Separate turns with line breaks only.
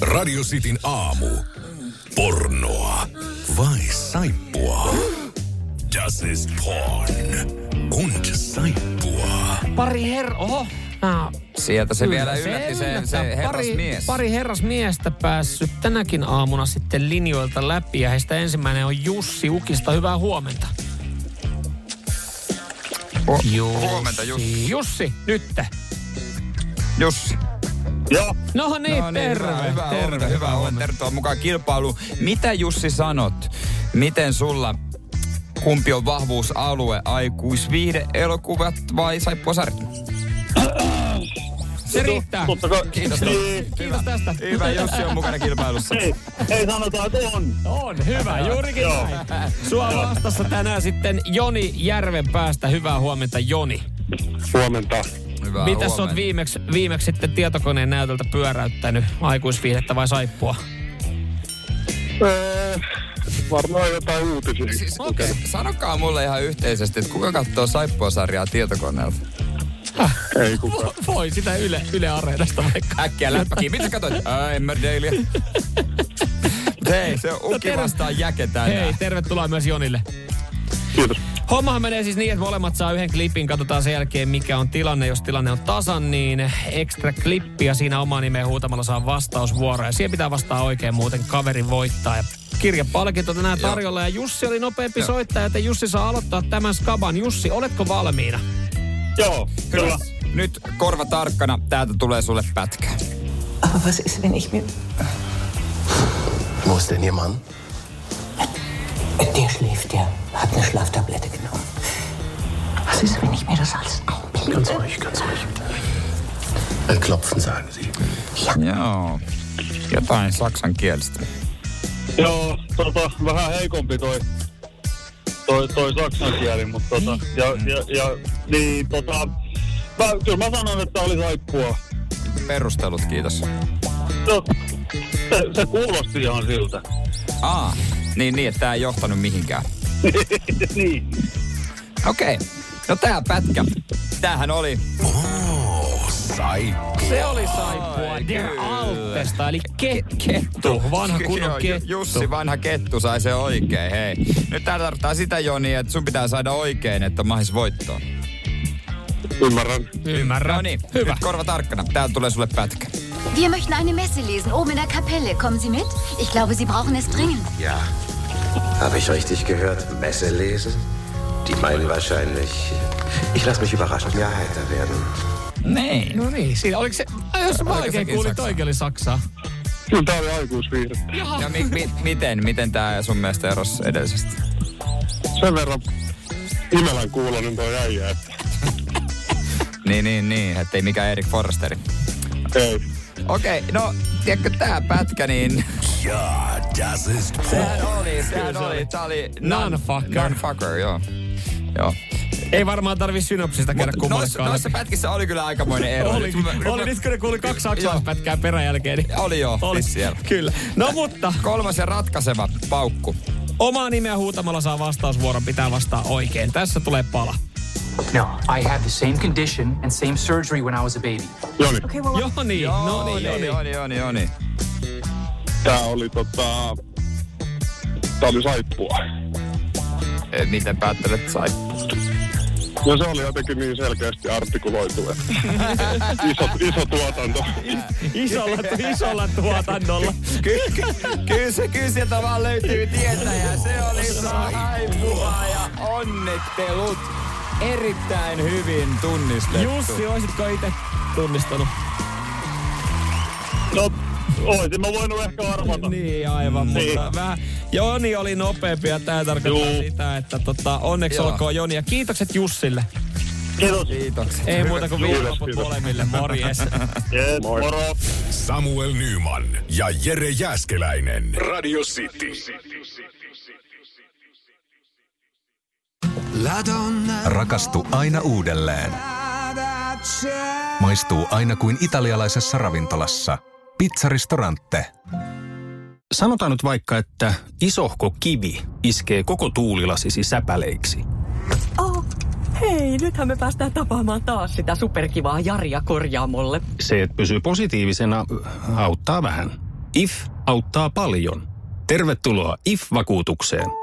Radio Cityn aamu. Pornoa vai saippua? Das ist porn. Und saippua.
Pari her... Oho. Ah,
Sieltä se
kyllä
vielä yllätti se, se herrasmies.
Pari, pari herrasmiestä päässyt tänäkin aamuna sitten linjoilta läpi ja heistä ensimmäinen on Jussi Ukista. Hyvää huomenta.
Hu- Huomenta Jussi.
Jussi, nytte.
Jussi.
Joo,
No niin,
No
terve.
hyvää, hyvää
terve,
huomenta, hyvää huomenta. Tervetuloa mukaan kilpailuun. Mitä Jussi sanot? Miten sulla, kumpi on vahvuusalue, aikuisviihde, elokuvat vai saippuasarjat?
Se riittää.
totta kai.
Kiitos.
Niin,
Kiitos tästä.
Hyvä, Jussi on mukana kilpailussa.
ei, ei sanotaan, että on.
On, hyvä, juurikin
Joo.
näin. Sua vastassa tänään sitten Joni Järven päästä. Hyvää huomenta, Joni.
Huomenta.
Hyvää
Mitäs
huomenta.
oot viimeksi, viimeksi sitten tietokoneen näytöltä pyöräyttänyt? Aikuisviihdettä vai saippua?
Öö, varmaan jotain uutisia.
Siis, okay. Sanokaa mulle ihan yhteisesti, että kuka katsoo saippuasarjaa tietokoneelta?
Ei kukaan.
Vo- Voi sitä Yle, Yle Areenasta vaikka.
Äkkiä läppäkiin. Mitä sä katsoit? Ää, Emmerdalea. Hei, se on uki
terve-
vastaan jäke tänään.
Hei, tervetuloa myös Jonille.
Kiitos.
Hommahan menee siis niin, että molemmat saa yhden klipin. Katsotaan sen jälkeen, mikä on tilanne. Jos tilanne on tasan, niin ekstra klippi ja siinä omaa nimeä huutamalla saa vastausvuoro. Ja siihen pitää vastaa oikein, muuten kaveri voittaa. Ja kirjapalkinto tänään
Joo.
tarjolla. Ja Jussi oli nopeampi
Joo.
soittaja, että Jussi saa aloittaa tämän skaban. Jussi, oletko valmiina?
Joo,
Hyvä.
kyllä.
Nyt korva tarkkana, täältä tulee sulle pätkä.
Aber was ist, wenn ich mir...
Wo ist denn Ihr Mann?
Der schläft ja, hat eine Schlaftablette genommen. Was ist, wenn ich mir das alles einbilde?
Ganz ruhig, ganz ruhig. Äh, Klopfen, sagen Sie.
Joo. Jotain saksan kielistä.
Joo, tota, vähän heikompi toi, toi, toi saksan kieli, mutta tota, ja, ja, ja, niin tota, mä, kyllä mä sanon, että oli saippua.
Perustelut, kiitos.
No, se, se kuulosti ihan siltä.
Aa, niin, niin, että tää ei johtanut mihinkään.
niin.
Okei. Okay. No tää pätkä. Tämähän oli
Oh, saippua.
Se oli saippua
Ai,
Der
kyllä.
Altesta, eli ke- kettu. Vanha kunnon kettu.
Jussi, vanha kettu, sai se oikein, hei. Nyt tää tarkoittaa sitä, Joni, että sun pitää saada oikein, että on mahis voittoon.
Ymmärrän.
Ymmärrän.
No niin,
Hyvä.
nyt korva tarkkana. Täältä tulee sulle pätkä.
Wir möchten eine Messe lesen, oben in der Kapelle. Kommen Sie mit? Ich glaube, Sie brauchen es dringend.
Ja. Habe ich richtig gehört? Messe lesen? Die meinen wahrscheinlich. Ich lasse mich überraschen. Ja, heiter werden.
Niin.
No niin, siinä oliko se... Ai, jos mä oikein kuulin, toikin oli Saksaa.
Kyllä tää oli aikuisviihde.
Ja mi- mi- miten, miten tää sun mielestä erosi edellisestä?
Sen verran imelän kuulonen toi äijä, että
Niin, niin, niin, ettei mikään Erik Forresteri.
ei.
Okei, okay, no, tiedätkö tää pätkä, niin
Ja, das ist
sehän
porn.
oli, sehän oli, tää oli
Nunfucker.
Nunfucker, joo. Joo.
Ei varmaan tarvi synopsista käydä
noissa,
kummallekaan
noissa
läpi.
pätkissä oli kyllä aikamoinen ero.
Oli,
Nyt mä- nyt
oli nyt kun ne kuuli kaksi saksalaispätkää peräjälkeen. Niin
Oli joo,
oli
siellä.
Kyllä. No mutta,
Kolmas ja ratkaiseva paukku.
omaa nimeä huutamalla saa vastausvuoron, pitää vastaa oikein. Tässä tulee pala.
No, I had the same condition and same surgery when I was a baby.
Joni,
Joni, no niin, Joni.
Joni, Joni, Joni.
tää oli tota... Tää oli saippua.
Eh, Miten päättelet sai?
No se oli jotenkin niin selkeästi artikuloitu, että iso, iso tuotanto.
Isolla, isolla tuotannolla.
Kyllä, kyllä, se, kyllä sieltä vaan löytyy tietäjä. Se oli saipua ja onnittelut. Erittäin hyvin tunnistettu.
Jussi, oisitko itse tunnistanut?
No, oisin mä voinut ehkä arvata.
Niin, aivan, mutta
Niin.
vähän Joni oli nopeampi ja tää tarkoittaa
Juu.
sitä, että tota, onneksi
Joo.
olkoon Joni ja kiitokset Jussille.
Kiitos.
Kiitokset.
Ei muuta kuin viikonloput molemmille, morjes.
Yes, moro.
Samuel Nyman ja Jere Jäskeläinen. Radio City.
Rakastu aina uudelleen. Maistuu aina kuin italialaisessa ravintolassa. Pizzaristorante.
Sanotaan nyt vaikka, että isohko kivi iskee koko tuulilasisi säpäleiksi.
Oh, hei, nythän me päästään tapaamaan taas sitä superkivaa Jaria korjaamolle.
Se, että pysyy positiivisena, auttaa vähän. IF auttaa paljon. Tervetuloa IF-vakuutukseen.